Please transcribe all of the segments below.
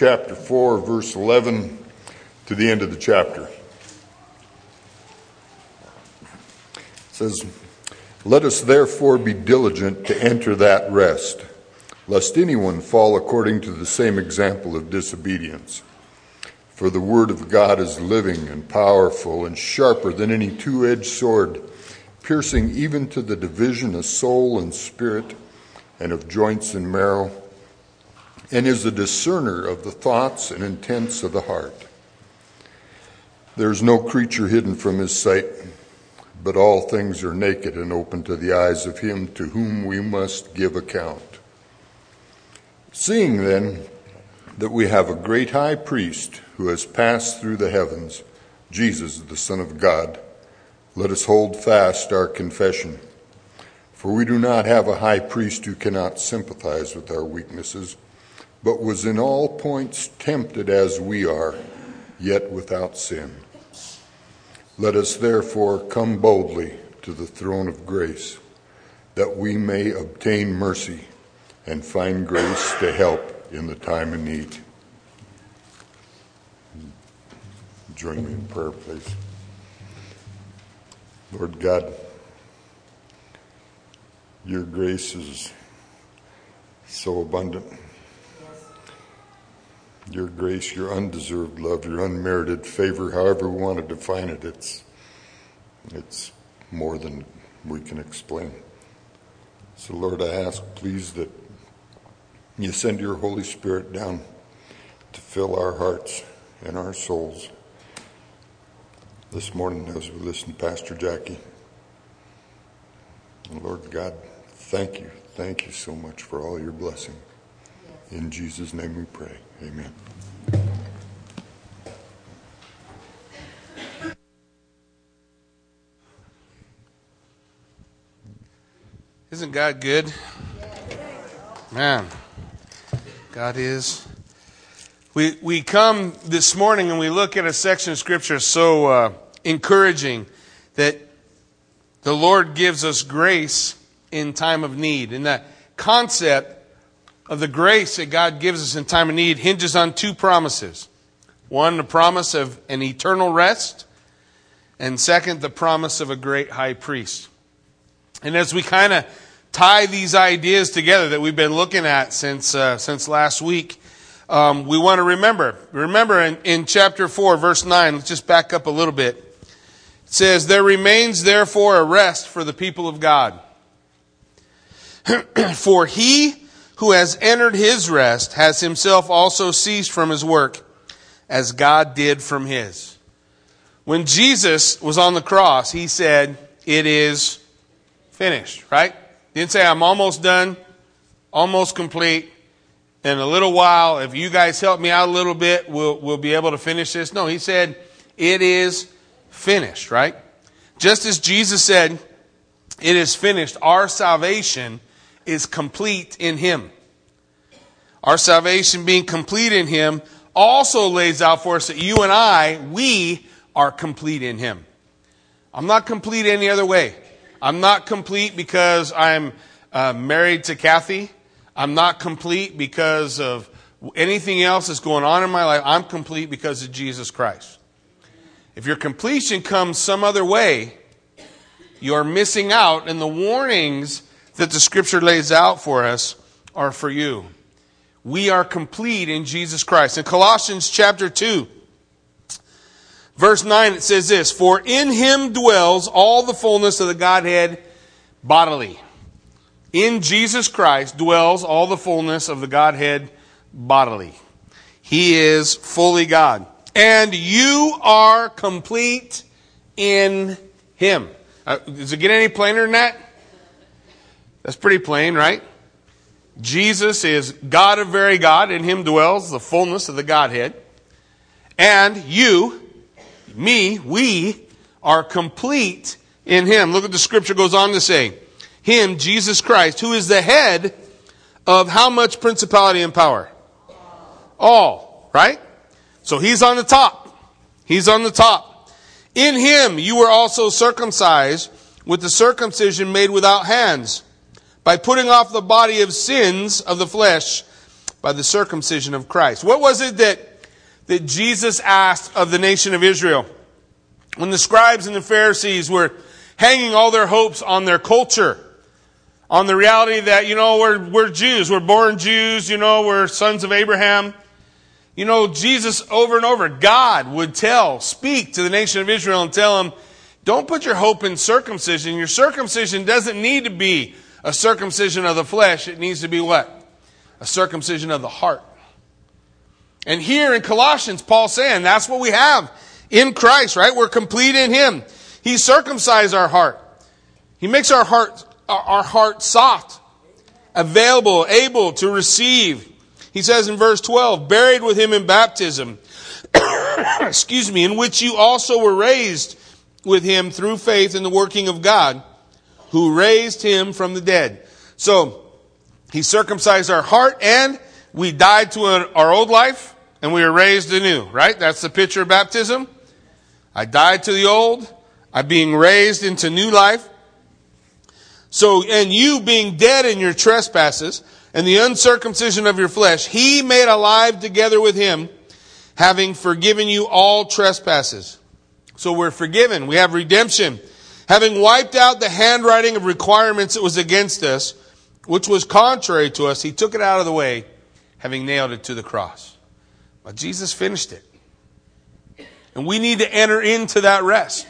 chapter 4, verse 11 to the end of the chapter. It says, Let us therefore be diligent to enter that rest, lest anyone fall according to the same example of disobedience. For the word of God is living and powerful and sharper than any two edged sword, piercing even to the division of soul and spirit and of joints and marrow, and is a discerner of the thoughts and intents of the heart. There is no creature hidden from his sight, but all things are naked and open to the eyes of him to whom we must give account. Seeing then that we have a great high priest who has passed through the heavens, Jesus, the Son of God, let us hold fast our confession. For we do not have a high priest who cannot sympathize with our weaknesses, but was in all points tempted as we are, yet without sin. Let us therefore come boldly to the throne of grace, that we may obtain mercy and find grace to help in the time of need. Join me in prayer, please. Lord God, your grace is so abundant. Your grace, your undeserved love, your unmerited favor, however we want to define it, it's, it's more than we can explain. So, Lord, I ask, please, that you send your Holy Spirit down to fill our hearts and our souls this morning as we listen to Pastor Jackie. Lord God, thank you. Thank you so much for all your blessing. In Jesus' name we pray. Amen. Isn't God good? Man, God is. We, we come this morning and we look at a section of Scripture so uh, encouraging that the Lord gives us grace in time of need. And that concept of the grace that God gives us in time of need hinges on two promises. One, the promise of an eternal rest, and second, the promise of a great high priest. And as we kind of tie these ideas together that we've been looking at since, uh, since last week, um, we want to remember. Remember in, in chapter 4, verse 9, let's just back up a little bit. It says, There remains therefore a rest for the people of God. for he who has entered his rest has himself also ceased from his work, as God did from his. When Jesus was on the cross, he said, It is finished, right? Didn't say, I'm almost done, almost complete. In a little while, if you guys help me out a little bit, we'll, we'll be able to finish this. No, he said, It is finished, right? Just as Jesus said, It is finished, our salvation is complete in him. Our salvation being complete in him also lays out for us that you and I, we are complete in him. I'm not complete any other way. I'm not complete because I'm uh, married to Kathy. I'm not complete because of anything else that's going on in my life. I'm complete because of Jesus Christ. If your completion comes some other way, you're missing out, and the warnings that the scripture lays out for us are for you. We are complete in Jesus Christ. In Colossians chapter 2, Verse 9, it says this For in him dwells all the fullness of the Godhead bodily. In Jesus Christ dwells all the fullness of the Godhead bodily. He is fully God. And you are complete in him. Uh, does it get any plainer than that? That's pretty plain, right? Jesus is God of very God. In him dwells the fullness of the Godhead. And you, me, we are complete in him. Look what the scripture goes on to say. Him, Jesus Christ, who is the head of how much principality and power? All, right? So he's on the top. He's on the top. In him you were also circumcised with the circumcision made without hands, by putting off the body of sins of the flesh by the circumcision of Christ. What was it that, that Jesus asked of the nation of Israel? When the scribes and the Pharisees were hanging all their hopes on their culture, on the reality that, you know, we're, we're Jews, we're born Jews, you know, we're sons of Abraham. You know, Jesus over and over, God would tell, speak to the nation of Israel and tell them, don't put your hope in circumcision. Your circumcision doesn't need to be a circumcision of the flesh. It needs to be what? A circumcision of the heart. And here in Colossians, Paul's saying that's what we have in Christ, right? We're complete in Him. He circumcised our heart. He makes our heart, our heart soft, available, able to receive. He says in verse 12, buried with Him in baptism, excuse me, in which you also were raised with Him through faith in the working of God, who raised Him from the dead. So, He circumcised our heart and we died to our old life and we were raised anew, right? That's the picture of baptism. I died to the old. I'm being raised into new life. So, and you being dead in your trespasses and the uncircumcision of your flesh, he made alive together with him, having forgiven you all trespasses. So we're forgiven. We have redemption. Having wiped out the handwriting of requirements that was against us, which was contrary to us, he took it out of the way, having nailed it to the cross. But Jesus finished it. And we need to enter into that rest.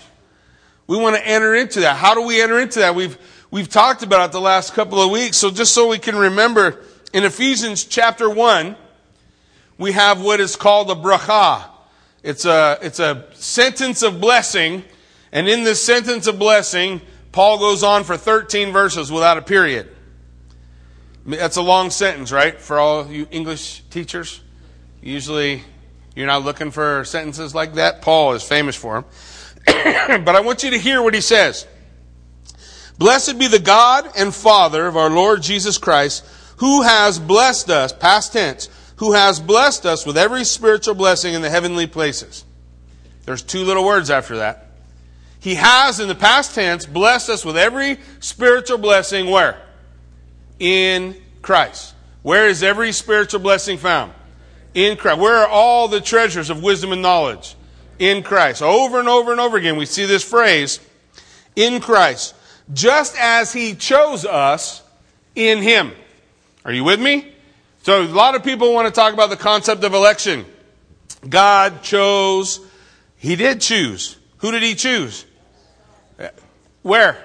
We want to enter into that. How do we enter into that? We've, we've talked about it the last couple of weeks. So just so we can remember, in Ephesians chapter 1, we have what is called a bracha. It's a, it's a sentence of blessing. And in this sentence of blessing, Paul goes on for 13 verses without a period. That's a long sentence, right? For all you English teachers. Usually you're not looking for sentences like that. Paul is famous for them. but I want you to hear what he says. Blessed be the God and Father of our Lord Jesus Christ, who has blessed us, past tense, who has blessed us with every spiritual blessing in the heavenly places. There's two little words after that. He has, in the past tense, blessed us with every spiritual blessing where? In Christ. Where is every spiritual blessing found? in Christ. Where are all the treasures of wisdom and knowledge? In Christ. Over and over and over again, we see this phrase, in Christ. Just as He chose us in Him. Are you with me? So a lot of people want to talk about the concept of election. God chose, He did choose. Who did He choose? Where?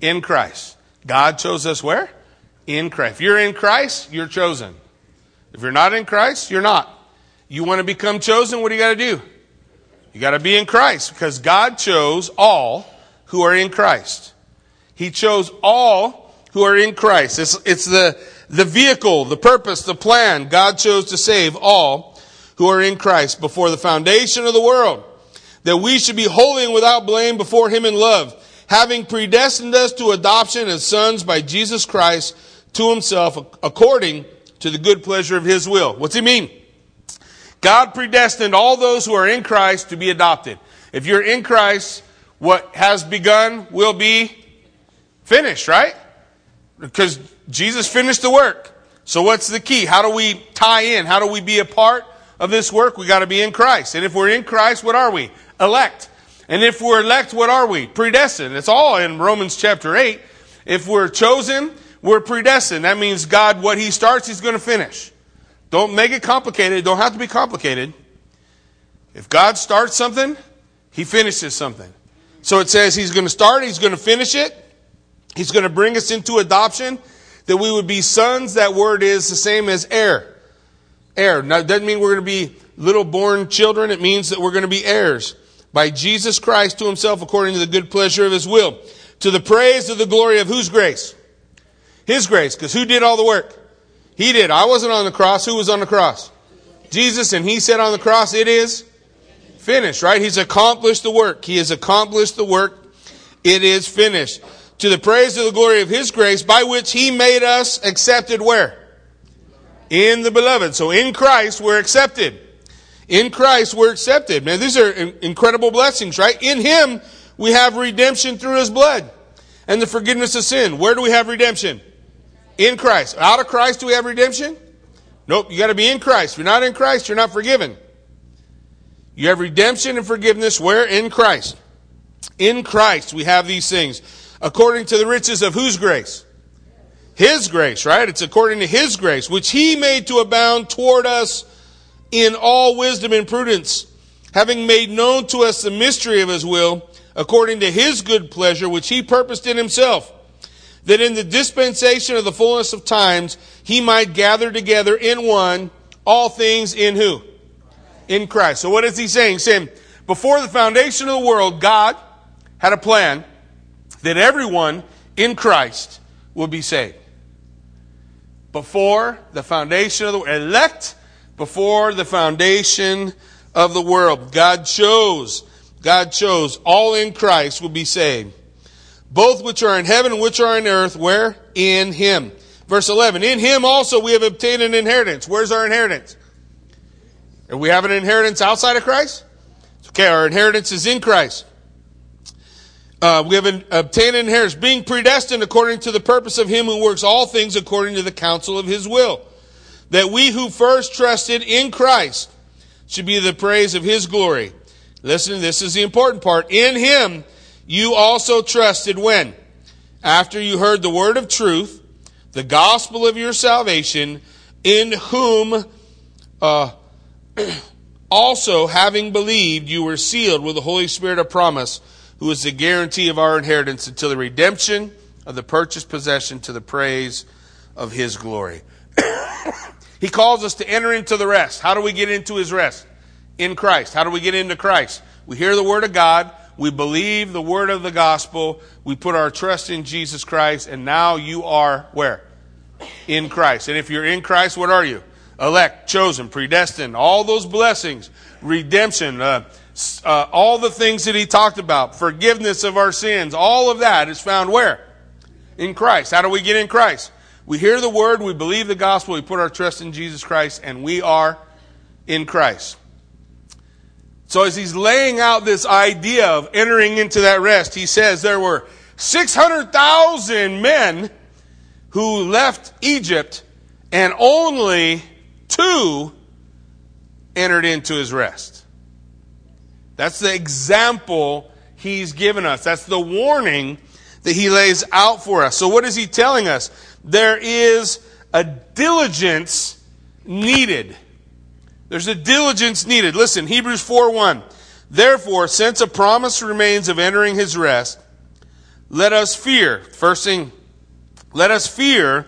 In Christ. God chose us where? In Christ. If you're in Christ, you're chosen. If you're not in Christ, you're not. You want to become chosen, what do you got to do? You got to be in Christ because God chose all who are in Christ. He chose all who are in Christ. It's, it's the, the vehicle, the purpose, the plan. God chose to save all who are in Christ before the foundation of the world, that we should be holy and without blame before Him in love, having predestined us to adoption as sons by Jesus Christ to Himself according to the good pleasure of his will. What's he mean? God predestined all those who are in Christ to be adopted. If you're in Christ, what has begun will be finished, right? Because Jesus finished the work. So what's the key? How do we tie in? How do we be a part of this work? We got to be in Christ. And if we're in Christ, what are we? Elect. And if we're elect, what are we? Predestined. It's all in Romans chapter 8. If we're chosen, we're predestined. That means God, what He starts, He's going to finish. Don't make it complicated. Don't have to be complicated. If God starts something, He finishes something. So it says He's going to start, He's going to finish it. He's going to bring us into adoption, that we would be sons. That word is the same as heir. Heir. Now, it doesn't mean we're going to be little born children. It means that we're going to be heirs by Jesus Christ to Himself according to the good pleasure of His will. To the praise of the glory of whose grace? His grace, because who did all the work? He did. I wasn't on the cross. Who was on the cross? Jesus, and he said on the cross, it is finished, right? He's accomplished the work. He has accomplished the work. It is finished. To the praise of the glory of his grace, by which he made us accepted where? In the beloved. So in Christ, we're accepted. In Christ, we're accepted. Man, these are incredible blessings, right? In him, we have redemption through his blood and the forgiveness of sin. Where do we have redemption? In Christ. Out of Christ do we have redemption? Nope, you got to be in Christ. If you're not in Christ, you're not forgiven. You have redemption and forgiveness where? In Christ. In Christ we have these things. According to the riches of whose grace? His grace, right? It's according to His grace, which He made to abound toward us in all wisdom and prudence, having made known to us the mystery of His will, according to His good pleasure, which He purposed in Himself, that in the dispensation of the fullness of times He might gather together in one all things in who? In Christ. So what is He saying? He's saying, before the foundation of the world, God had a plan that everyone in Christ will be saved before the foundation of the. Elect before the foundation of the world. God chose, God chose all in Christ will be saved. Both which are in heaven and which are in earth, where? In Him. Verse 11, in Him also we have obtained an inheritance. Where's our inheritance? Do we have an inheritance outside of Christ? Okay, our inheritance is in Christ. Uh, we have an, obtained an inheritance, being predestined according to the purpose of Him who works all things according to the counsel of His will. That we who first trusted in Christ should be the praise of His glory. Listen, this is the important part. In Him you also trusted when? After you heard the word of truth, the gospel of your salvation, in whom uh, also having believed you were sealed with the Holy Spirit of promise who is the guarantee of our inheritance until the redemption of the purchased possession to the praise of his glory. He calls us to enter into the rest. How do we get into his rest? In Christ. How do we get into Christ? We hear the word of God. We believe the word of the gospel. We put our trust in Jesus Christ. And now you are where? In Christ. And if you're in Christ, what are you? Elect, chosen, predestined, all those blessings, redemption, uh, uh, all the things that he talked about, forgiveness of our sins, all of that is found where? In Christ. How do we get in Christ? We hear the word, we believe the gospel, we put our trust in Jesus Christ, and we are in Christ. So as he's laying out this idea of entering into that rest, he says there were 600,000 men who left Egypt and only two entered into his rest. That's the example he's given us. That's the warning that he lays out for us. So what is he telling us? There is a diligence needed. There's a diligence needed. Listen, Hebrews 4 1. Therefore, since a promise remains of entering his rest, let us fear. First thing, let us fear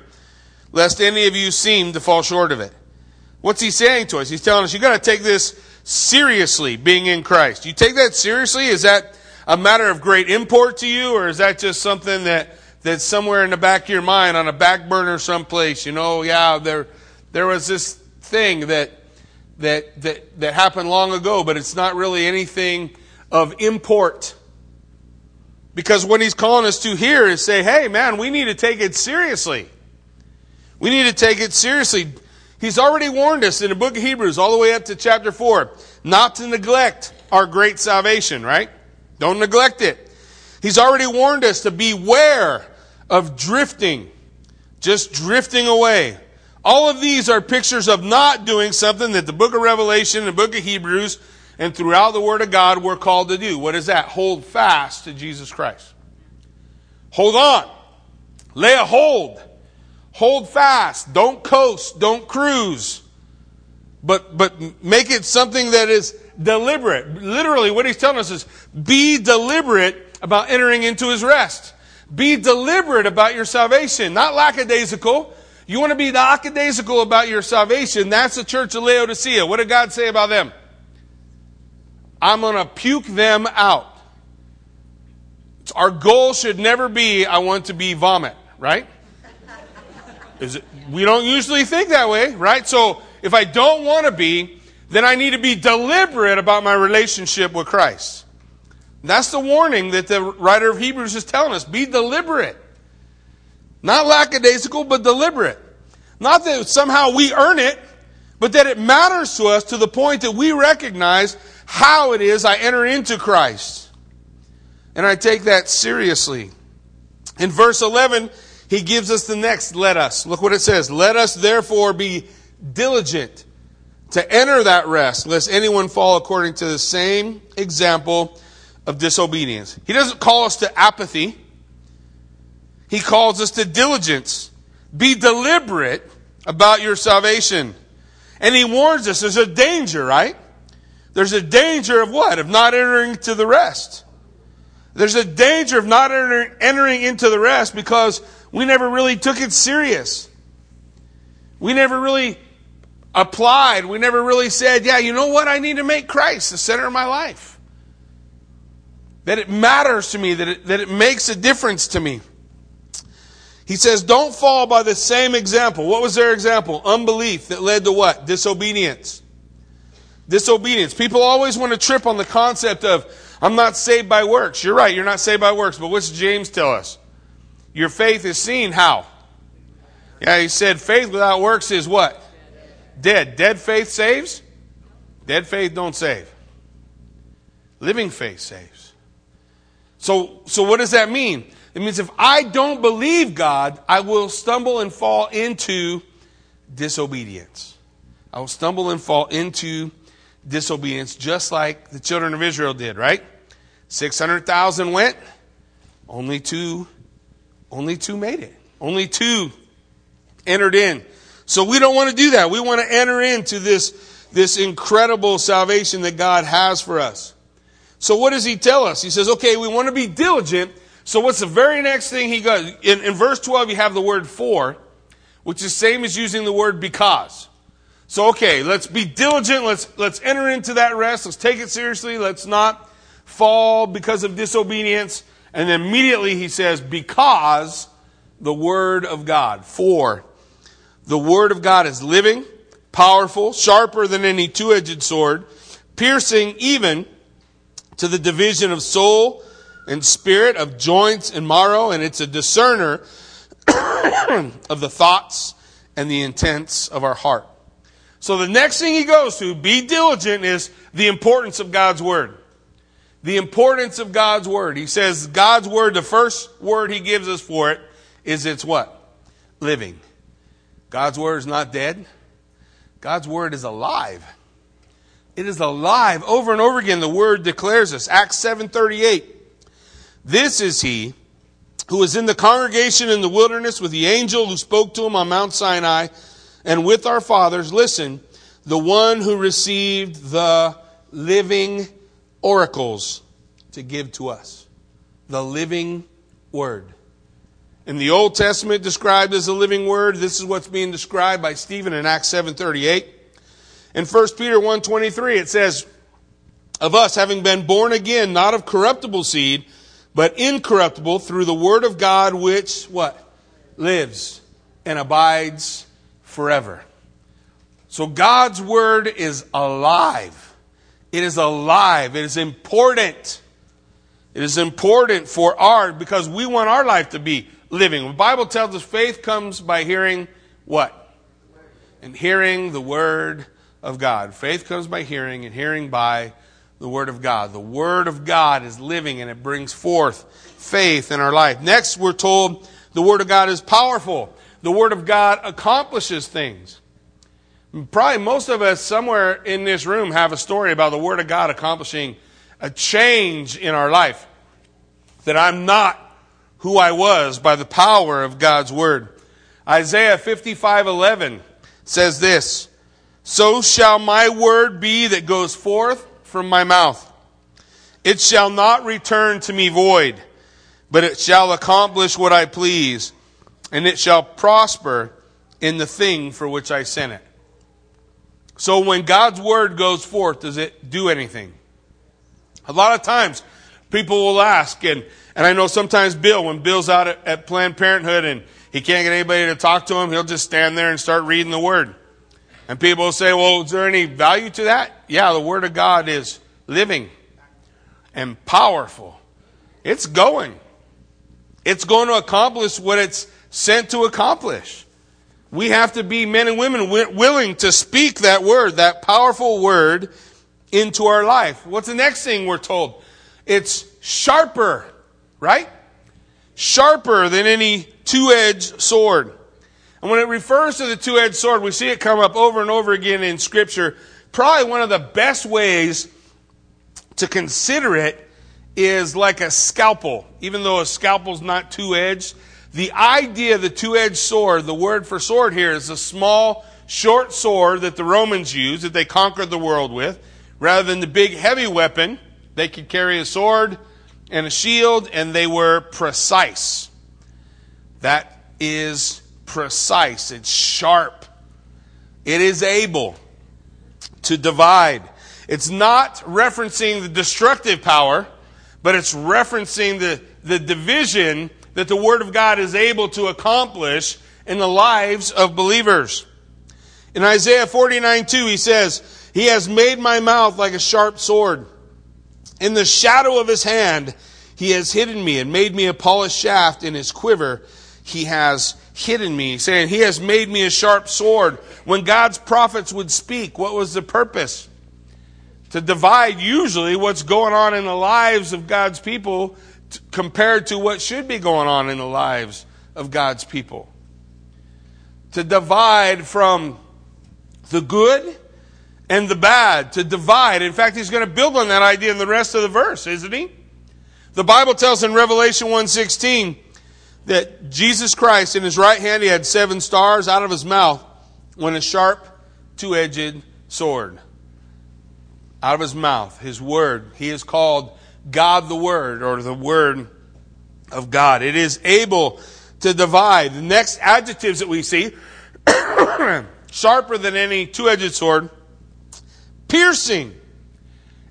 lest any of you seem to fall short of it. What's he saying to us? He's telling us you got to take this seriously being in Christ. You take that seriously? Is that a matter of great import to you, or is that just something that that's somewhere in the back of your mind on a back burner someplace? You know, yeah, there there was this thing that that that that happened long ago, but it's not really anything of import. Because what he's calling us to here is say, hey man, we need to take it seriously. We need to take it seriously. He's already warned us in the book of Hebrews, all the way up to chapter 4, not to neglect our great salvation, right? Don't neglect it. He's already warned us to beware of drifting, just drifting away. All of these are pictures of not doing something that the book of Revelation the book of Hebrews and throughout the Word of God we're called to do. What is that? Hold fast to Jesus Christ. Hold on. Lay a hold Hold fast. Don't coast. Don't cruise. But, but make it something that is deliberate. Literally, what he's telling us is be deliberate about entering into his rest. Be deliberate about your salvation, not lackadaisical. You want to be lackadaisical about your salvation. That's the church of Laodicea. What did God say about them? I'm going to puke them out. Our goal should never be, I want to be vomit, right? Is it, we don't usually think that way, right? So if I don't want to be, then I need to be deliberate about my relationship with Christ. That's the warning that the writer of Hebrews is telling us. Be deliberate. Not lackadaisical, but deliberate. Not that somehow we earn it, but that it matters to us to the point that we recognize how it is I enter into Christ. And I take that seriously. In verse 11, he gives us the next let us. Look what it says. Let us therefore be diligent to enter that rest, lest anyone fall according to the same example of disobedience. He doesn't call us to apathy. He calls us to diligence. Be deliberate about your salvation. And he warns us there's a danger, right? There's a danger of what? Of not entering to the rest. There's a danger of not enter, entering into the rest because we never really took it serious. We never really applied. We never really said, yeah, you know what? I need to make Christ the center of my life. That it matters to me, that it, that it makes a difference to me. He says, don't fall by the same example. What was their example? Unbelief that led to what? Disobedience. Disobedience. People always want to trip on the concept of, I'm not saved by works. You're right, you're not saved by works, but what's James tell us? Your faith is seen how? Yeah, he said faith without works is what? Dead. Dead faith saves? Dead faith don't save. Living faith saves. So, so what does that mean? It means if I don't believe God, I will stumble and fall into disobedience. I will stumble and fall into disobedience just like the children of Israel did, right? 600,000 went, only two only two made it. Only two entered in. So we don't want to do that. We want to enter into this this incredible salvation that God has for us. So what does he tell us? He says, okay, we want to be diligent so what's the very next thing he goes? In, in verse 12, you have the word for, which is same as using the word because. So, okay, let's be diligent. Let's, let's enter into that rest. Let's take it seriously. Let's not fall because of disobedience. And then immediately he says, because the word of God. For the word of God is living, powerful, sharper than any two-edged sword, piercing even to the division of soul and spirit, of joints and marrow, and it's a discerner of the thoughts and the intents of our heart. So the next thing he goes to, be diligent, is the importance of God's word. The importance of God's word. He says God's word, the first word he gives us for it is it's what? Living. God's word is not dead. God's word is alive. It is alive. Over and over again, the word declares us. Acts 738. This is he who was in the congregation in the wilderness with the angel who spoke to him on Mount Sinai and with our fathers. Listen, the one who received the living oracles to give to us. The living word. In the Old Testament described as a living word, this is what's being described by Stephen in Acts 7:38. In 1 Peter 1:23 it says, "Of us having been born again, not of corruptible seed, but incorruptible through the word of God which what? Lives and abides forever. So God's word is alive. It is alive. It is important. It is important for our, because we want our life to be living. The Bible tells us faith comes by hearing what? And hearing the word of God. Faith comes by hearing and hearing by the Word of God. The Word of God is living and it brings forth faith in our life. Next, we're told the Word of God is powerful. The Word of God accomplishes things. Probably most of us somewhere in this room have a story about the Word of God accomplishing a change in our life. That I'm not who I was by the power of God's Word. Isaiah 55:11 says this, "So shall my word be that goes forth from my mouth. It shall not return to me void, but it shall accomplish what I please, and it shall prosper in the thing for which I sent it. So when God's word goes forth, does it do anything? A lot of times, people will ask, and, and I know sometimes Bill, when Bill's out at, at Planned Parenthood and he can't get anybody to talk to him, he'll just stand there and start reading the word. And people will say, well, is there any value to that? Yeah, the Word of God is living and powerful. It's going. It's going to accomplish what it's sent to accomplish. We have to be men and women willing to speak that word, that powerful word, into our life. What's the next thing we're told? It's sharper, right? Sharper than any two edged sword. And when it refers to the two edged sword, we see it come up over and over again in Scripture. Probably one of the best ways to consider it is like a scalpel. Even though a scalpel's not two edged, the idea of the two edged sword, the word for sword here is a small, short sword that the Romans used, that they conquered the world with, rather than the big, heavy weapon. They could carry a sword and a shield, and they were precise. That is precise. It's sharp. It is able to divide. It's not referencing the destructive power, but it's referencing the, the division that the Word of God is able to accomplish in the lives of believers. In Isaiah 49 2, he says, He has made my mouth like a sharp sword. In the shadow of his hand, he has hidden me and made me a polished shaft in his quiver. He has hidden me, saying, He has made me a sharp sword. When God's prophets would speak, what was the purpose? To divide usually what's going on in the lives of God's people t- compared to what should be going on in the lives of God's people. To divide from the good and the bad, to divide. In fact, he's going to build on that idea in the rest of the verse, isn't he? The Bible tells in Revelation 1:16 that Jesus Christ in his right hand he had seven stars out of his mouth went a sharp two-edged sword. Out of his mouth, his word. He is called God the Word or the Word of God. It is able to divide. The next adjectives that we see sharper than any two-edged sword, piercing.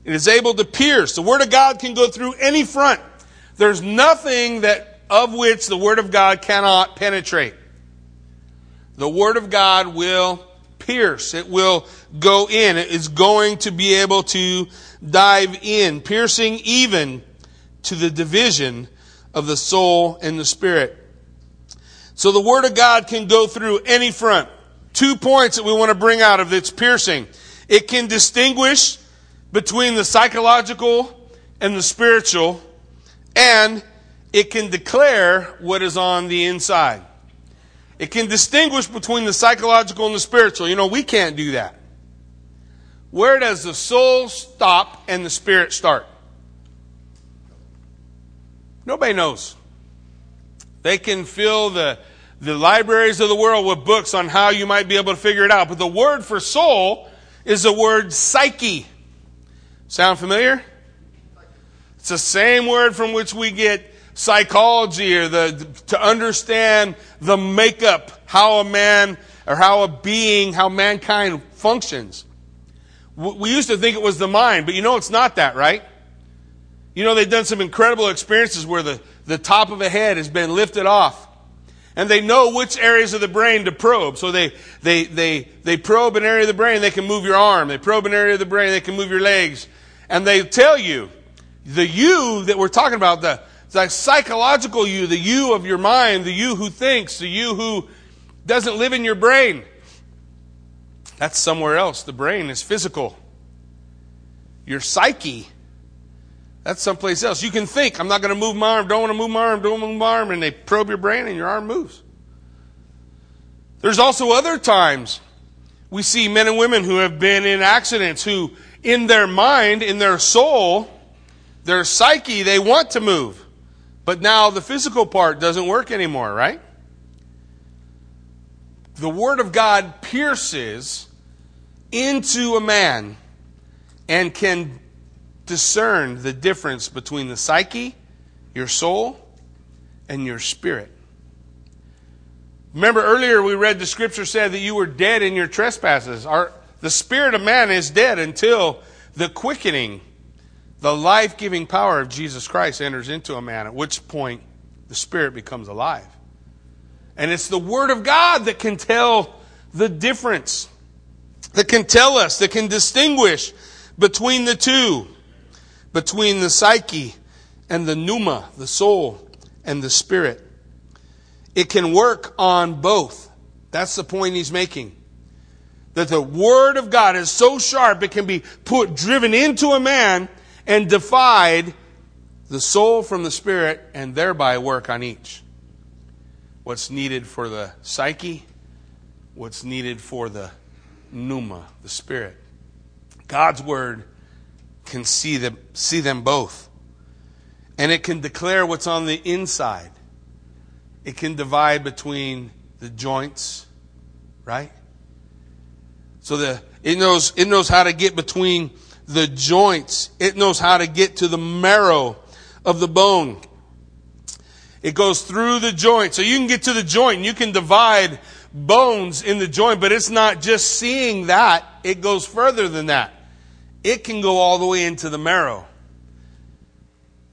It is able to pierce. The Word of God can go through any front. There's nothing that of which the Word of God cannot penetrate. The Word of God will pierce. It will go in. It is going to be able to dive in, piercing even to the division of the soul and the spirit. So the Word of God can go through any front. Two points that we want to bring out of its piercing. It can distinguish between the psychological and the spiritual, and it can declare what is on the inside. It can distinguish between the psychological and the spiritual. You know, we can't do that. Where does the soul stop and the spirit start? Nobody knows. They can fill the, the libraries of the world with books on how you might be able to figure it out. But the word for soul is the word psyche. Sound familiar? It's the same word from which we get psychology or the, to understand the makeup, how a man or how a being, how mankind functions. We used to think it was the mind, but you know it's not that, right? You know, they've done some incredible experiences where the, the top of a head has been lifted off. And they know which areas of the brain to probe. So they, they, they, they probe an area of the brain, they can move your arm. They probe an area of the brain, they can move your legs. And they tell you, the you that we're talking about, the, the psychological you, the you of your mind, the you who thinks, the you who doesn't live in your brain. That's somewhere else. The brain is physical. Your psyche, that's someplace else. You can think, I'm not going to move my arm, don't want to move my arm, don't move my arm, and they probe your brain and your arm moves. There's also other times we see men and women who have been in accidents who, in their mind, in their soul, their psyche, they want to move. But now the physical part doesn't work anymore, right? The Word of God pierces into a man and can discern the difference between the psyche, your soul, and your spirit. Remember earlier we read the scripture said that you were dead in your trespasses. Our, the spirit of man is dead until the quickening the life giving power of Jesus Christ enters into a man, at which point the Spirit becomes alive. And it's the Word of God that can tell the difference, that can tell us, that can distinguish between the two, between the psyche and the pneuma, the soul, and the spirit. It can work on both. That's the point he's making. That the Word of God is so sharp, it can be put, driven into a man and divide the soul from the spirit and thereby work on each. What's needed for the psyche what's needed for the pneuma, the spirit. God's word can see them, see them both. And it can declare what's on the inside. It can divide between the joints, right? So the it knows it knows how to get between the joints. It knows how to get to the marrow of the bone. It goes through the joint. So you can get to the joint and you can divide bones in the joint, but it's not just seeing that. It goes further than that. It can go all the way into the marrow.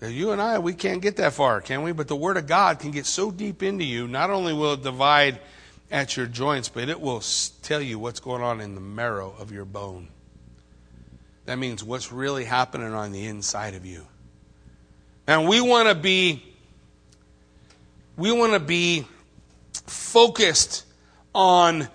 You and I, we can't get that far, can we? But the Word of God can get so deep into you, not only will it divide at your joints, but it will tell you what's going on in the marrow of your bone. That means what's really happening on the inside of you. And we want to be we want to be focused on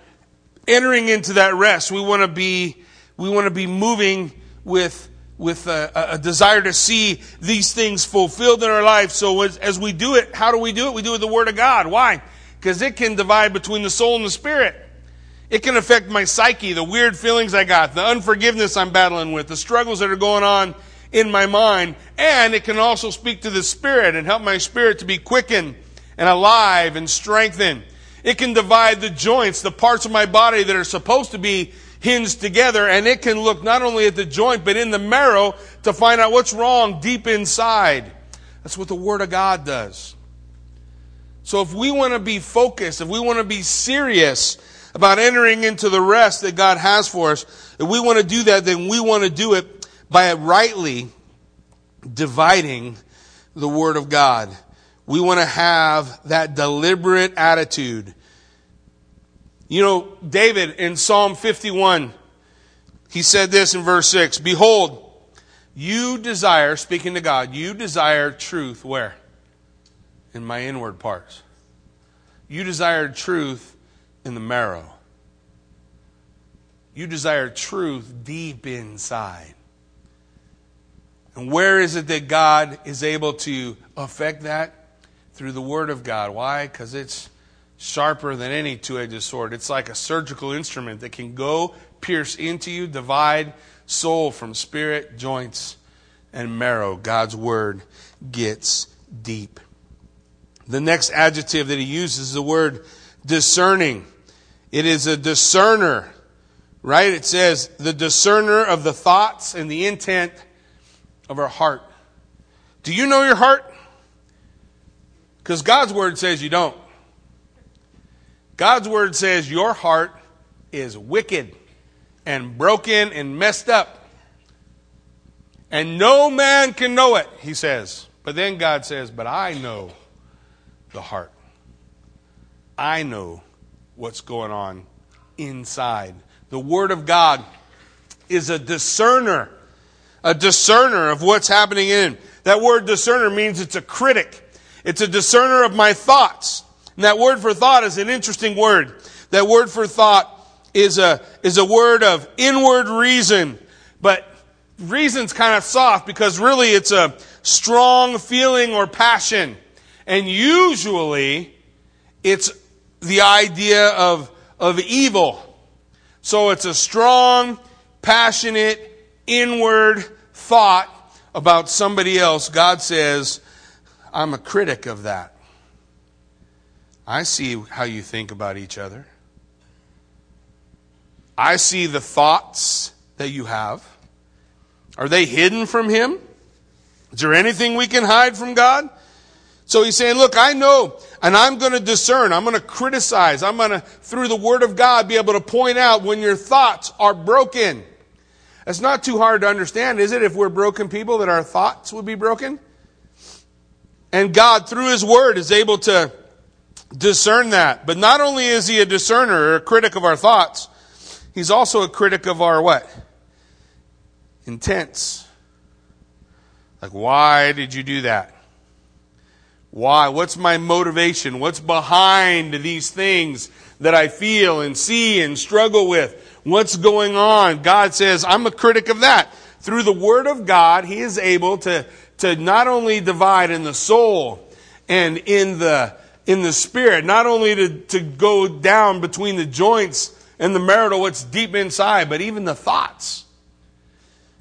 entering into that rest. We want to be we want to be moving with with a, a, desire to see these things fulfilled in our life. So as, as we do it, how do we do it? We do it with the Word of God. Why? Because it can divide between the soul and the spirit. It can affect my psyche, the weird feelings I got, the unforgiveness I'm battling with, the struggles that are going on in my mind, and it can also speak to the spirit and help my spirit to be quickened and alive and strengthened. It can divide the joints, the parts of my body that are supposed to be hinged together, and it can look not only at the joint, but in the marrow to find out what's wrong deep inside. That's what the Word of God does. So if we want to be focused, if we want to be serious about entering into the rest that God has for us, if we want to do that, then we want to do it by rightly dividing the Word of God. We want to have that deliberate attitude you know, David in Psalm 51, he said this in verse 6 Behold, you desire, speaking to God, you desire truth where? In my inward parts. You desire truth in the marrow. You desire truth deep inside. And where is it that God is able to affect that? Through the Word of God. Why? Because it's sharper than any two edged sword. It's like a surgical instrument that can go pierce into you, divide soul from spirit, joints, and marrow. God's word gets deep. The next adjective that he uses is the word discerning. It is a discerner, right? It says the discerner of the thoughts and the intent of our heart. Do you know your heart? Because God's word says you don't. God's word says your heart is wicked and broken and messed up. And no man can know it, he says. But then God says, But I know the heart. I know what's going on inside. The Word of God is a discerner, a discerner of what's happening in. That word discerner means it's a critic. It's a discerner of my thoughts. And that word for thought is an interesting word. That word for thought is a, is a word of inward reason, but reason's kind of soft because really it's a strong feeling or passion. And usually it's the idea of, of evil. So it's a strong, passionate, inward thought about somebody else. God says, I'm a critic of that. I see how you think about each other. I see the thoughts that you have. Are they hidden from Him? Is there anything we can hide from God? So he's saying, look, I know, and I'm going to discern. I'm going to criticize. I'm going to, through the Word of God, be able to point out when your thoughts are broken. It's not too hard to understand, is it, if we're broken people, that our thoughts would be broken? And God, through His Word, is able to discern that. But not only is he a discerner or a critic of our thoughts, he's also a critic of our what? Intents. Like, why did you do that? Why? What's my motivation? What's behind these things that I feel and see and struggle with? What's going on? God says, I'm a critic of that. Through the Word of God, He is able to, to not only divide in the soul and in the in the spirit, not only to, to go down between the joints and the marital, what's deep inside, but even the thoughts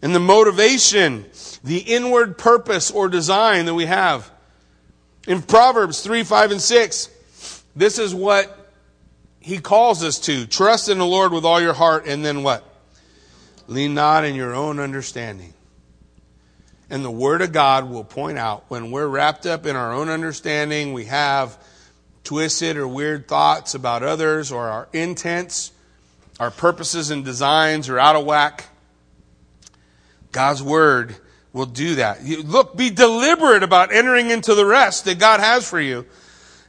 and the motivation, the inward purpose or design that we have. In Proverbs 3, 5, and 6, this is what he calls us to. Trust in the Lord with all your heart, and then what? Lean not in your own understanding. And the Word of God will point out when we're wrapped up in our own understanding, we have twisted or weird thoughts about others, or our intents, our purposes and designs are out of whack, God's Word will do that. You, look, be deliberate about entering into the rest that God has for you.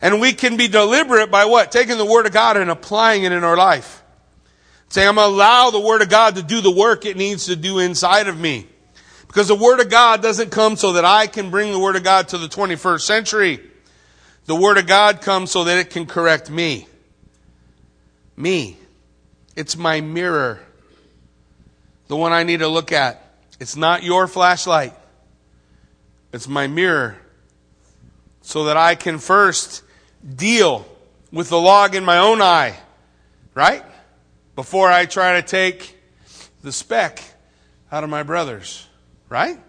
And we can be deliberate by what? Taking the Word of God and applying it in our life. Saying, I'm going to allow the Word of God to do the work it needs to do inside of me. Because the Word of God doesn't come so that I can bring the Word of God to the 21st century. The Word of God comes so that it can correct me. Me. It's my mirror. The one I need to look at. It's not your flashlight. It's my mirror. So that I can first deal with the log in my own eye. Right? Before I try to take the speck out of my brother's. Right?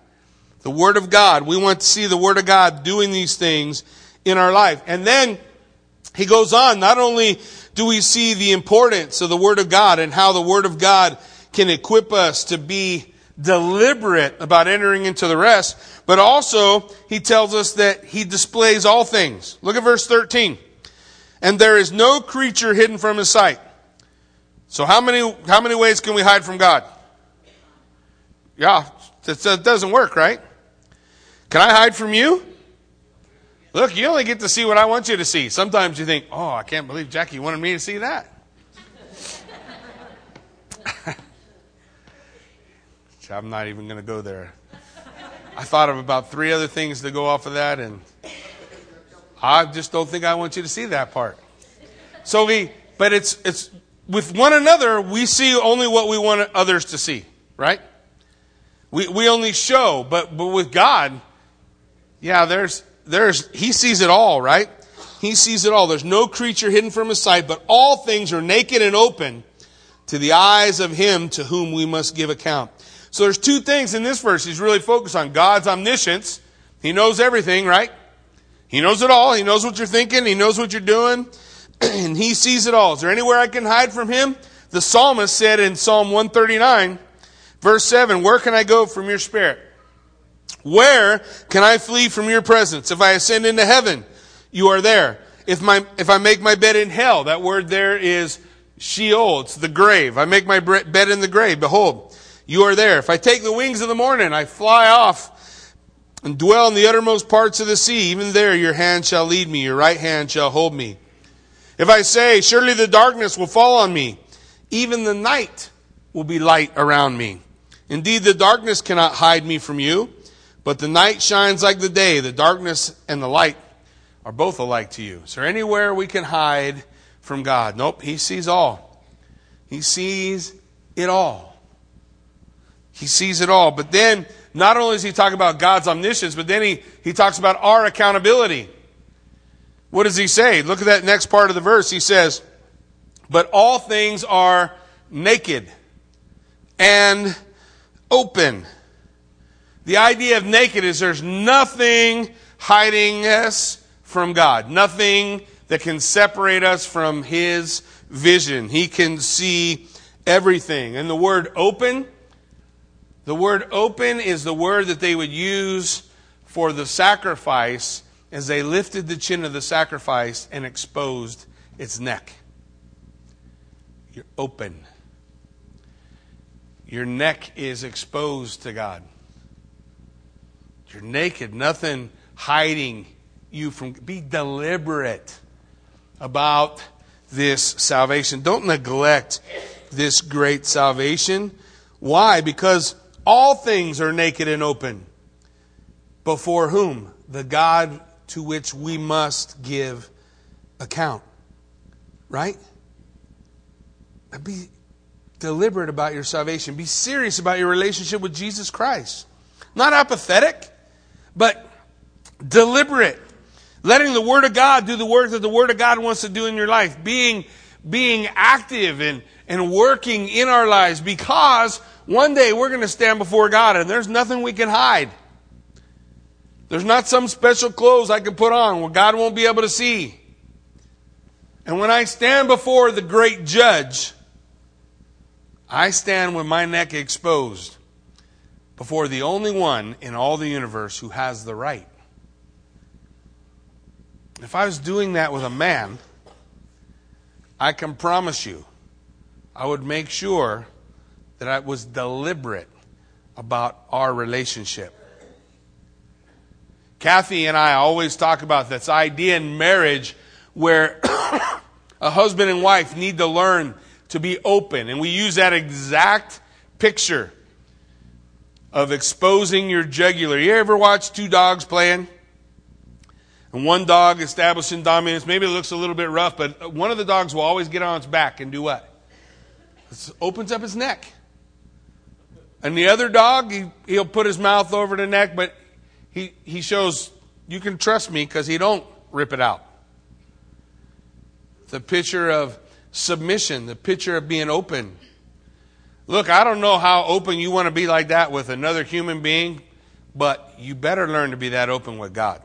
The Word of God. We want to see the Word of God doing these things in our life. And then he goes on, not only do we see the importance of the Word of God and how the Word of God can equip us to be deliberate about entering into the rest, but also he tells us that he displays all things. Look at verse 13. And there is no creature hidden from his sight. So how many, how many ways can we hide from God? Yeah, that doesn't work, right? Can I hide from you? Look, you only get to see what I want you to see. Sometimes you think, oh, I can't believe Jackie wanted me to see that. I'm not even going to go there. I thought of about three other things to go off of that, and I just don't think I want you to see that part. So we, but it's, it's, with one another, we see only what we want others to see, right? We, we only show, but, but with God, yeah, there's, there's, he sees it all, right? He sees it all. There's no creature hidden from his sight, but all things are naked and open to the eyes of him to whom we must give account. So there's two things in this verse he's really focused on. God's omniscience. He knows everything, right? He knows it all. He knows what you're thinking. He knows what you're doing. and he sees it all. Is there anywhere I can hide from him? The psalmist said in Psalm 139, verse 7, Where can I go from your spirit? Where can I flee from your presence? If I ascend into heaven, you are there. If my, if I make my bed in hell, that word there is Sheol. It's the grave. I make my bed in the grave. Behold, you are there. If I take the wings of the morning, I fly off and dwell in the uttermost parts of the sea. Even there your hand shall lead me. Your right hand shall hold me. If I say, surely the darkness will fall on me, even the night will be light around me. Indeed, the darkness cannot hide me from you. But the night shines like the day. The darkness and the light are both alike to you. Is there anywhere we can hide from God? Nope. He sees all. He sees it all. He sees it all. But then, not only does he talk about God's omniscience, but then he, he talks about our accountability. What does he say? Look at that next part of the verse. He says, But all things are naked and open. The idea of naked is there's nothing hiding us from God, nothing that can separate us from His vision. He can see everything. And the word open, the word open is the word that they would use for the sacrifice as they lifted the chin of the sacrifice and exposed its neck. You're open. Your neck is exposed to God. You're naked, nothing hiding you from. Be deliberate about this salvation. Don't neglect this great salvation. Why? Because all things are naked and open. Before whom? The God to which we must give account. Right? Be deliberate about your salvation. Be serious about your relationship with Jesus Christ. Not apathetic but deliberate Letting the Word of God do the work that the Word of God wants to do in your life. Being, being active and, and working in our lives because one day we're going to stand before God and there's nothing we can hide. There's not some special clothes I can put on where God won't be able to see. And when I stand before the great judge, I stand with my neck exposed before the only one in all the universe who has the right. If I was doing that with a man, I can promise you, I would make sure that I was deliberate about our relationship. Kathy and I always talk about this idea in marriage where a husband and wife need to learn to be open. And we use that exact picture of exposing your jugular. You ever watch two dogs playing? And one dog establishing dominance. Maybe it looks a little bit rough, but one of the dogs will always get on its back and do what? It opens up his neck. And the other dog, he, he'll put his mouth over the neck, but he, he shows, you can trust me because he don't rip it out. The picture of submission, the picture of being open. Look, I don't know how open you want to be like that with another human being, but you better learn to be that open with God.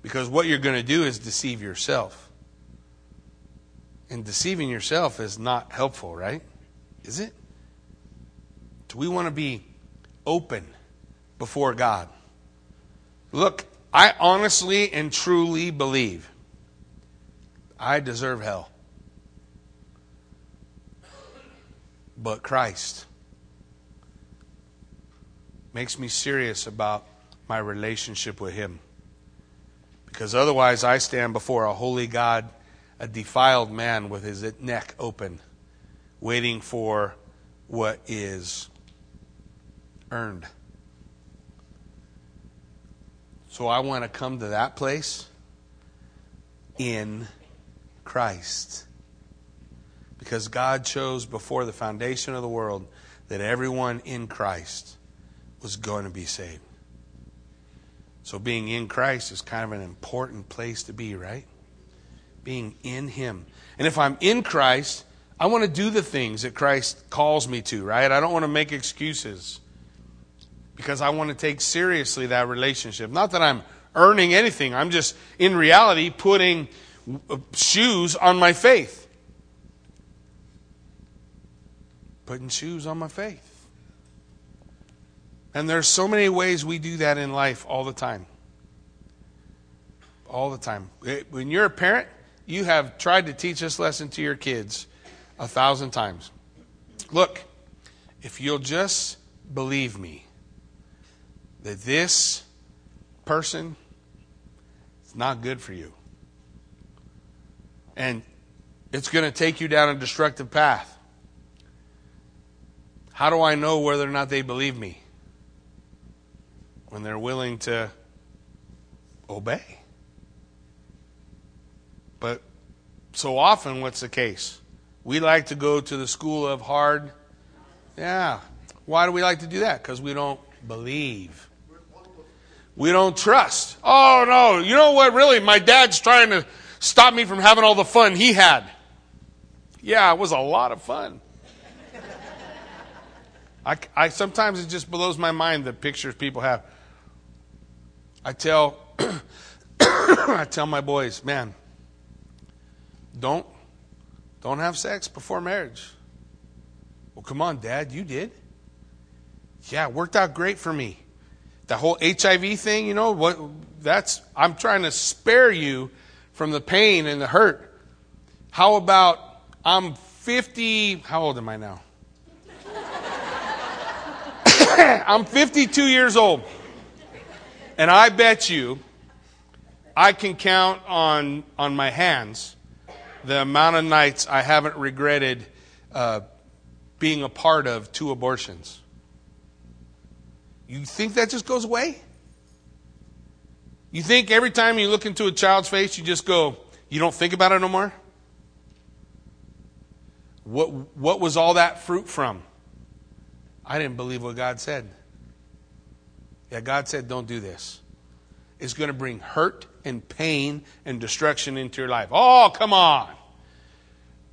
Because what you're going to do is deceive yourself. And deceiving yourself is not helpful, right? Is it? Do we want to be open before God? Look, I honestly and truly believe I deserve hell. But Christ makes me serious about my relationship with Him. Because otherwise, I stand before a holy God, a defiled man with his neck open, waiting for what is earned. So I want to come to that place in Christ. Because God chose before the foundation of the world that everyone in Christ was going to be saved. So being in Christ is kind of an important place to be, right? Being in Him. And if I'm in Christ, I want to do the things that Christ calls me to, right? I don't want to make excuses because I want to take seriously that relationship. Not that I'm earning anything, I'm just, in reality, putting uh, shoes on my faith. Putting shoes on my faith. And there's so many ways we do that in life all the time. All the time. Eh, when you're a parent, you have tried to teach this lesson to your kids a thousand times. Look, if you'll just believe me that this person is not good for you, and it's going to take you down a destructive path. How do I know whether or not they believe me? When they're willing to obey. But so often, what's the case? We like to go to the school of hard. Yeah. Why do we like to do that? Because we don't believe. We don't trust. Oh, no. You know what? Really, my dad's trying to stop me from having all the fun he had. Yeah, it was a lot of fun. I, I sometimes it just blows my mind the pictures people have. I tell I tell my boys, man, don't don't have sex before marriage. Well, come on, Dad, you did. Yeah, it worked out great for me. The whole HIV thing, you know, what that's I'm trying to spare you from the pain and the hurt. How about I'm 50, how old am I now? I'm 52 years old. And I bet you I can count on, on my hands the amount of nights I haven't regretted uh, being a part of two abortions. You think that just goes away? You think every time you look into a child's face, you just go, you don't think about it no more? What, what was all that fruit from? I didn't believe what God said. Yeah, God said, don't do this. It's going to bring hurt and pain and destruction into your life. Oh, come on.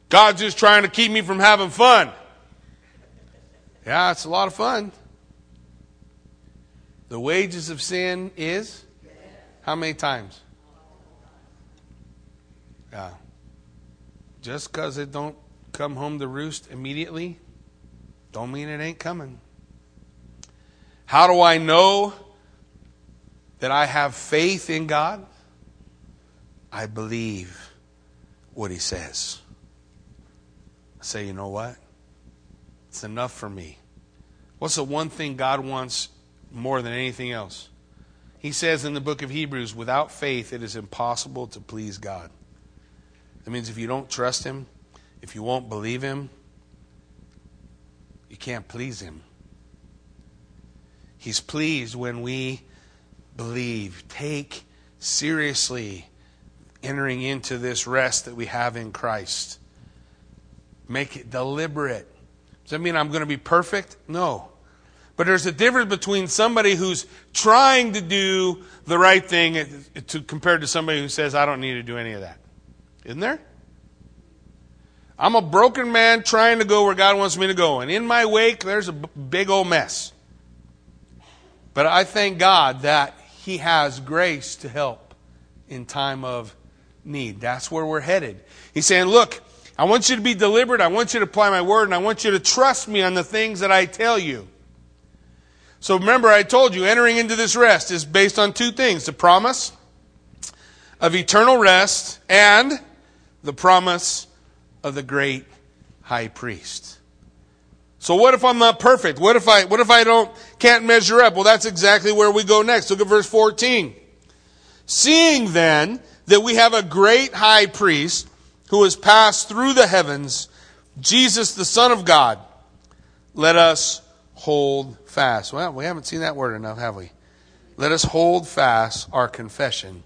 God's just trying to keep me from having fun. Yeah, it's a lot of fun. The wages of sin is how many times? Yeah. Just because it don't come home to roost immediately, don't mean it ain't coming. How do I know that I have faith in God? I believe what He says. I say, you know what? It's enough for me. What's the one thing God wants more than anything else? He says in the book of Hebrews, without faith, it is impossible to please God. That means if you don't trust Him, if you won't believe Him, you can't please Him. He's pleased when we believe, take seriously entering into this rest that we have in Christ. Make it deliberate. Does that mean I'm going to be perfect? No. But there's a difference between somebody who's trying to do the right thing to, compared to somebody who says, I don't need to do any of that. Isn't there? I'm a broken man trying to go where God wants me to go. And in my wake, there's a big old mess. But I thank God that He has grace to help in time of need. That's where we're headed. He's saying, Look, I want you to be deliberate. I want you to apply my word, and I want you to trust me on the things that I tell you. So remember, I told you, entering into this rest is based on two things the promise of eternal rest and the promise of the great high priest. So what if I'm not perfect? What if I what if I don't can't measure up? Well, that's exactly where we go next. Look at verse 14. Seeing then that we have a great high priest who has passed through the heavens, Jesus the Son of God, let us hold fast. Well, we haven't seen that word enough, have we? Let us hold fast our confession.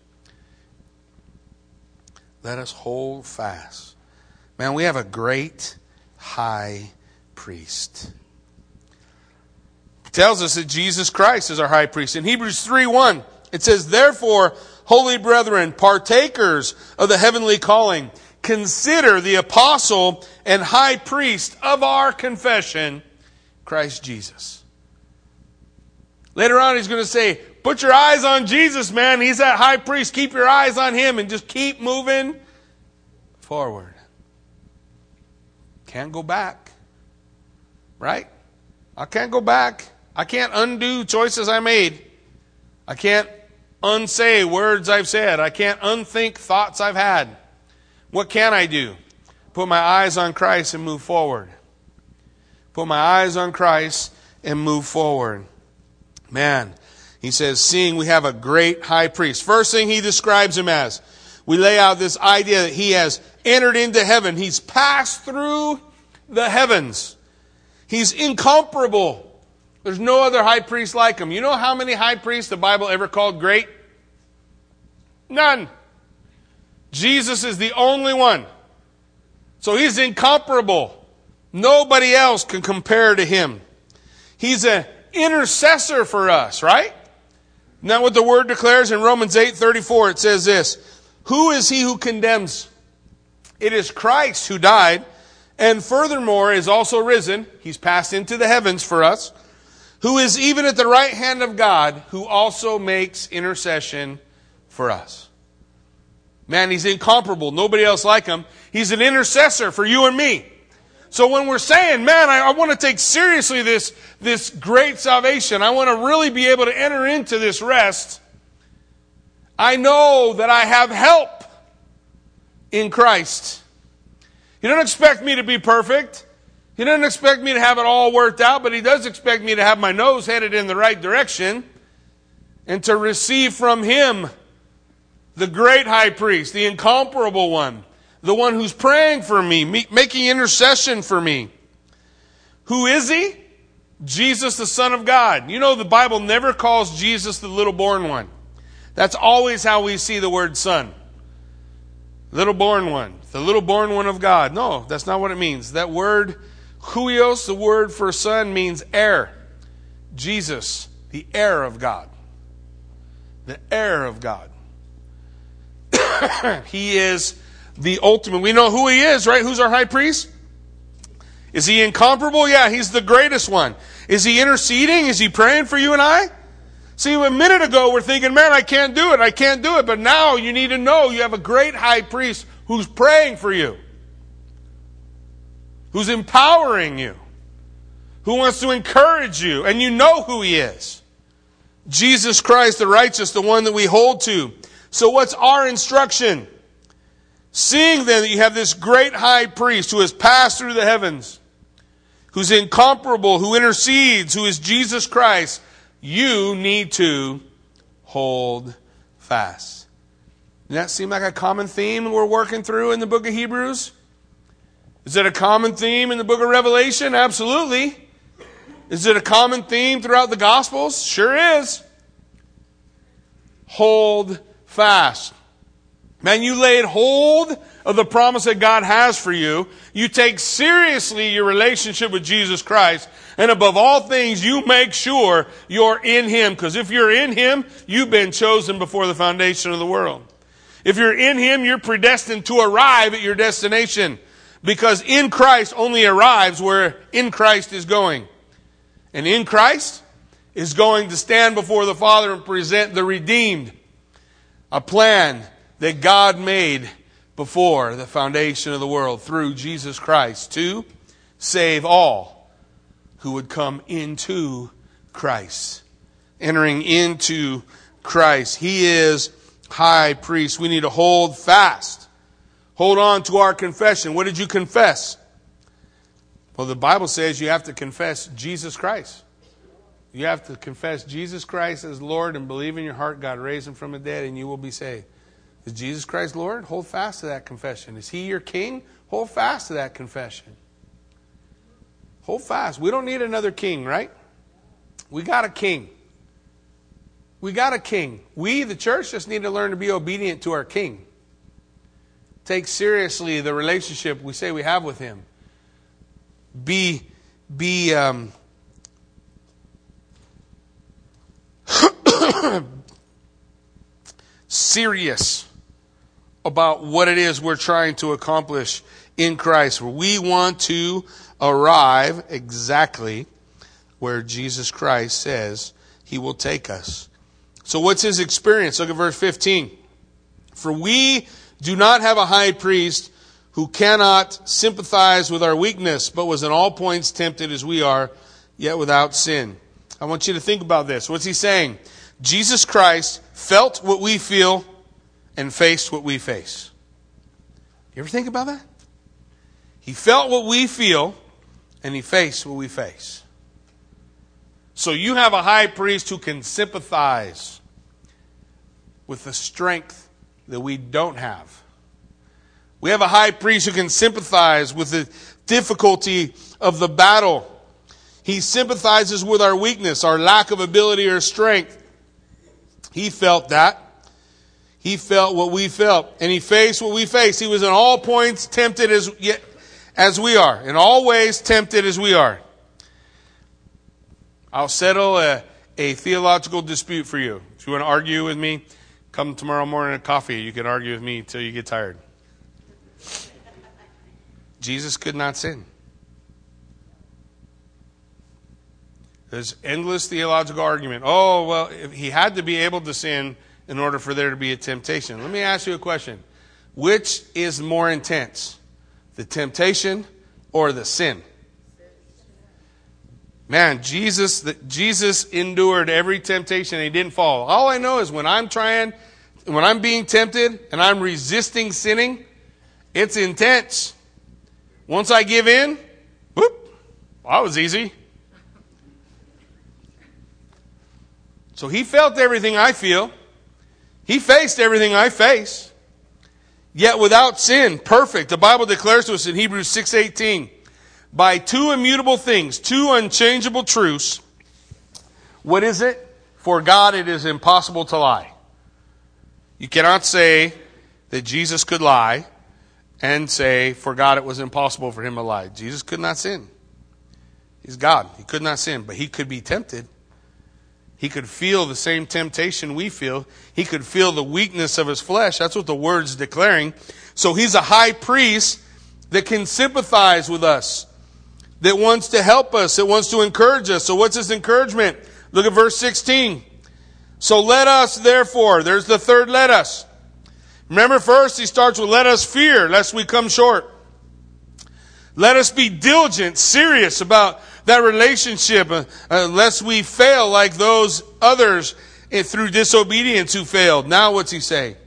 Let us hold fast. Man, we have a great high priest. It tells us that Jesus Christ is our high priest. In Hebrews 3 1, it says, Therefore, holy brethren, partakers of the heavenly calling, consider the apostle and high priest of our confession, Christ Jesus. Later on, he's going to say, Put your eyes on Jesus, man. He's that high priest. Keep your eyes on him and just keep moving forward. Can't go back. Right? I can't go back. I can't undo choices I made. I can't unsay words I've said. I can't unthink thoughts I've had. What can I do? Put my eyes on Christ and move forward. Put my eyes on Christ and move forward. Man, he says, seeing we have a great high priest. First thing he describes him as, we lay out this idea that he has entered into heaven. He's passed through the heavens. He's incomparable. There's no other high priest like him. You know how many high priests the Bible ever called great? None. Jesus is the only one. So he's incomparable. Nobody else can compare to him. He's an intercessor for us, right? Now what the word declares in Romans 8:34 it says this, who is he who condemns? It is Christ who died and furthermore is also risen. He's passed into the heavens for us, who is even at the right hand of God, who also makes intercession for us. Man, he's incomparable. Nobody else like him. He's an intercessor for you and me. So when we're saying, man, I, I want to take seriously this, this great salvation, I want to really be able to enter into this rest, I know that I have help in Christ. He doesn't expect me to be perfect. He doesn't expect me to have it all worked out, but he does expect me to have my nose headed in the right direction and to receive from him the great high priest, the incomparable one, the one who's praying for me, making intercession for me. Who is he? Jesus, the Son of God. You know, the Bible never calls Jesus the little born one. That's always how we see the word son. Little born one. The little born one of God. No, that's not what it means. That word, huios, the word for son, means heir. Jesus, the heir of God. the heir of God. he is the ultimate. We know who he is, right? Who's our high priest? Is he incomparable? Yeah, he's the greatest one. Is he interceding? Is he praying for you and I? See, a minute ago we're thinking, man, I can't do it. I can't do it. But now you need to know you have a great high priest who's praying for you, who's empowering you, who wants to encourage you, and you know who he is. Jesus Christ, the righteous, the one that we hold to. So what's our instruction? Seeing then that you have this great high priest who has passed through the heavens, who's incomparable, who intercedes, who is Jesus Christ, you need to hold fast. Doesn't that seem like a common theme we're working through in the book of Hebrews? Is it a common theme in the book of Revelation? Absolutely. Is it a common theme throughout the Gospels? Sure is. Hold fast. Man, you laid hold of the promise that God has for you. You take seriously your relationship with Jesus Christ. And above all things, you make sure you're in Him. Because if you're in Him, you've been chosen before the foundation of the world. If you're in Him, you're predestined to arrive at your destination. Because in Christ only arrives where in Christ is going. And in Christ is going to stand before the Father and present the redeemed. A plan that God made before the foundation of the world through Jesus Christ to save all who would come into Christ. Entering into Christ. He is high priest. We need to hold fast. Hold on to our confession. What did you confess? Well, the Bible says you have to confess Jesus Christ. You have to confess Jesus Christ as Lord and believe in your heart God raised him from the dead and you will be saved. Is Jesus Christ Lord? Hold fast to that confession. Is He your King? Hold fast to that confession. Hold fast. We don't need another king, right? We got a king. We got a king. We, the church, just need to learn to be obedient to our king. Take seriously the relationship we say we have with him. Be, be, um, serious about what it is we're trying to accomplish in Christ. We want to arrive exactly where Jesus Christ says he will take us. So what's his experience? Look at verse 15. For we do not have a high priest who cannot sympathize with our weakness, but was in all points tempted as we are, yet without sin. I want you to think about this. What's he saying? Jesus Christ felt what we feel and faced what we face. You ever think about that? He felt what we feel and he faced what we face. So you have a high priest who can sympathize with the strength that we don't have. We have a high priest who can sympathize with the difficulty of the battle. He sympathizes with our weakness, our lack of ability or strength. He felt that. He felt what we felt, and he faced what we faced. He was in all points tempted as, as we are, in all ways tempted as we are. I'll settle a, a theological dispute for you. If you want to argue with me, come tomorrow morning at coffee. You can argue with me until you get tired. Jesus could not sin. There's endless theological argument. Oh, well, if he had to be able to sin in order for there to be a temptation. Let me ask you a question. Which is more intense, the temptation or the sin? Man, Jesus, the, Jesus endured every temptation and he didn't fall. All I know is when I'm trying, when I'm being tempted and I'm resisting sinning, it's intense. Once I give in, whoop, well, that was easy. So he felt everything I feel. He faced everything I face. Yet without sin, perfect. The Bible declares to us in Hebrews 6:18, by two immutable things, two unchangeable truths. What is it? For God it is impossible to lie. You cannot say that Jesus could lie and say for God it was impossible for him to lie. Jesus could not sin. He's God. He could not sin, but he could be tempted. He could feel the same temptation we feel. He could feel the weakness of his flesh. That's what the word's declaring. So he's a high priest that can sympathize with us, that wants to help us, that wants to encourage us. So what's his encouragement? Look at verse 16. So let us, therefore, there's the third let us. Remember, first he starts with let us fear, lest we come short. Let us be diligent, serious about that relationship, uh, uh, we fail like those others uh, through disobedience who failed. Now, what's he say?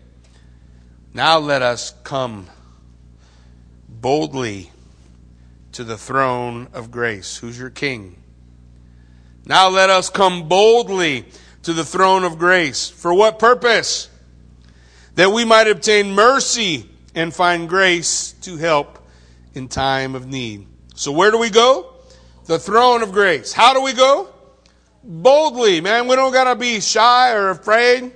Now let us come boldly to the throne of grace. Who's your king? Now let us come boldly to the throne of grace. For what purpose? That we might obtain mercy and find grace to help in time of need. So where do we go? The throne of grace. How do we go? Boldly, man. We don't gotta be shy or afraid.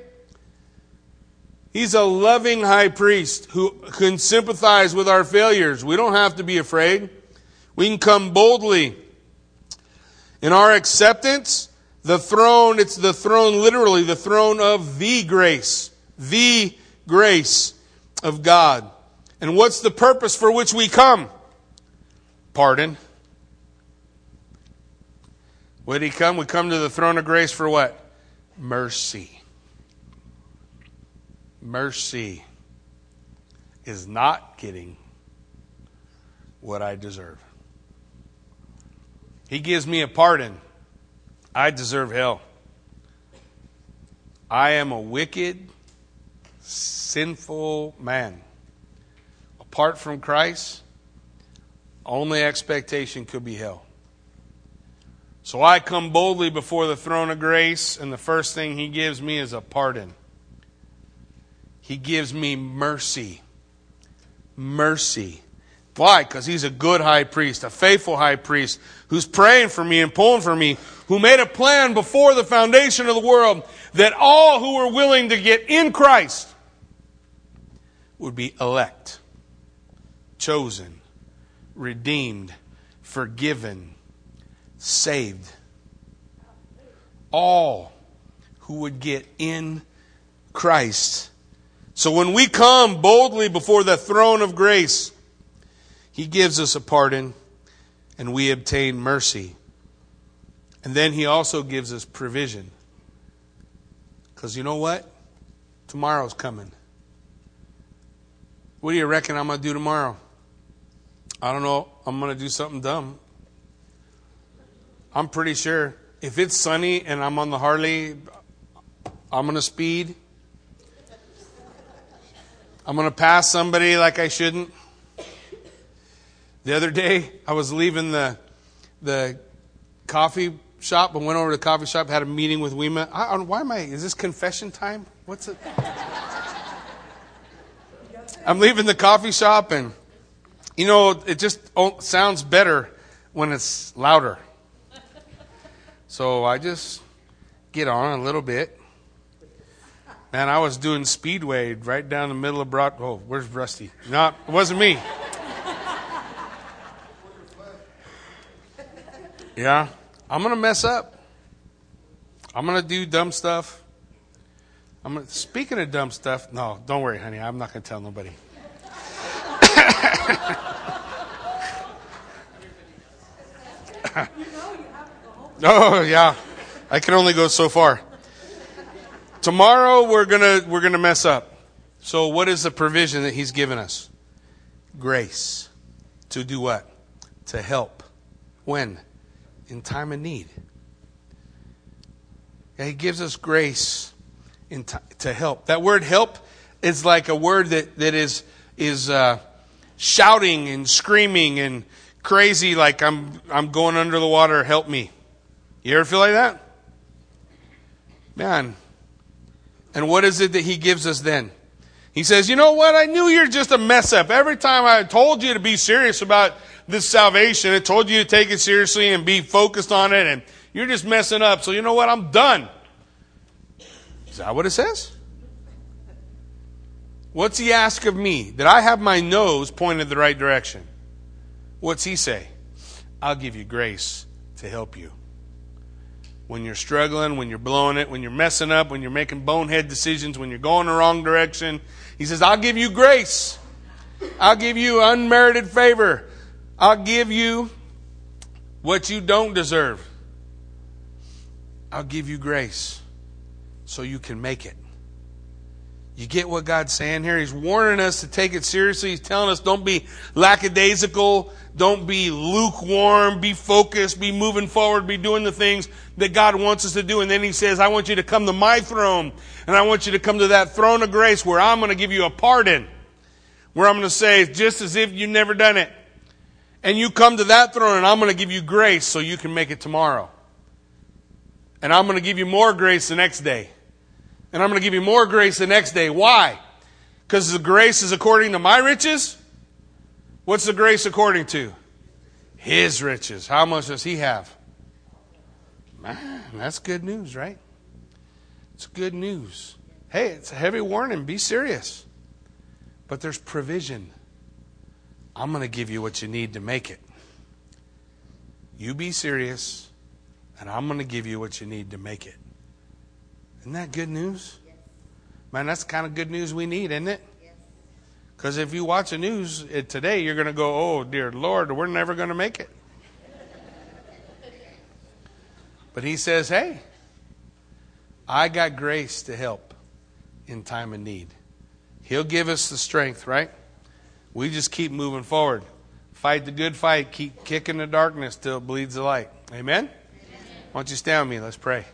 He's a loving high priest who can sympathize with our failures. We don't have to be afraid. We can come boldly. In our acceptance, the throne, it's the throne, literally, the throne of the grace. The grace of God. And what's the purpose for which we come? Pardon. Did he come? We come to the throne of grace for what? Mercy. Mercy is not getting what I deserve. He gives me a pardon. I deserve hell. I am a wicked, sinful man. Apart from Christ, only expectation could be hell. So I come boldly before the throne of grace, and the first thing He gives me is a pardon. He gives me mercy. Mercy. Why? Because He's a good high priest, a faithful high priest, who's praying for me and pulling for me, who made a plan before the foundation of the world that all who were willing to get in Christ would be elect, chosen, redeemed, forgiven, saved. All who would get in Christ. So when we come boldly before the throne of grace, He gives us a pardon and we obtain mercy. And then He also gives us provision. Because you know what? Tomorrow's coming. What do you reckon I'm going to do tomorrow? I don't know. I'm going to do something dumb. I'm pretty sure if it's sunny and I'm on the Harley, I'm going to speed. I'm going to pass somebody like I shouldn't. The other day, I was leaving the the coffee shop and went over to the coffee shop, had a meeting with Wema. I, why am I? Is this confession time? What's it? I'm leaving the coffee shop and you know, it just sounds better when it's louder. So I just get on a little bit. Man, I was doing Speedway right down the middle of Broad. Oh, where's Rusty? No, it wasn't me. Yeah, I'm gonna mess up. I'm gonna do dumb stuff. I'm gonna, speaking of dumb stuff. No, don't worry, honey. I'm not gonna tell nobody. oh yeah, I can only go so far. Tomorrow we're gonna we're gonna mess up. So what is the provision that He's given us? Grace to do what? To help. When? In time of need. Yeah, he gives us grace t- to help. That word "help" is like a word that that is is. Uh, shouting and screaming and crazy like I'm I'm going under the water, help me. You ever feel like that? Man. And what is it that he gives us then? He says, "You know what? I knew you're just a mess up. Every time I told you to be serious about this salvation, I told you to take it seriously and be focused on it and you're just messing up. So you know what? I'm done." Is that what it says? What's he ask of me? That I have my nose pointed the right direction. What's he say? I'll give you grace to help you. When you're struggling, when you're blowing it, when you're messing up, when you're making bonehead decisions, when you're going the wrong direction. He says, I'll give you grace. I'll give you unmerited favor. I'll give you what you don't deserve. I'll give you grace so you can make it. You get what God's saying here? He's warning us to take it seriously. He's telling us don't be lackadaisical, don't be lukewarm, be focused, be moving forward, be doing the things that God wants us to do. And then He says, I want you to come to my throne, and I want you to come to that throne of grace where I'm going to give you a pardon, where I'm going to say, just as if you've never done it. And you come to that throne, and I'm going to give you grace so you can make it tomorrow. And I'm going to give you more grace the next day. And I'm going to give you more grace the next day. Why? Because the grace is according to my riches? What's the grace according to? His riches. How much does he have? Man, that's good news, right? It's good news. Hey, it's a heavy warning. Be serious. But there's provision. I'm going to give you what you need to make it. You be serious, and I'm going to give you what you need to make it. Isn't that good news? Man, that's the kind of good news we need, isn't it? Because if you watch the news eh, today, you're going to go, oh, dear Lord, we're never going to make it. But he says, hey, I got grace to help in time of need. He'll give us the strength, right? We just keep moving forward. Fight the good fight. Keep kicking the darkness till it bleeds the light. Amen? Amen. Why don't you stand with me? Let's pray.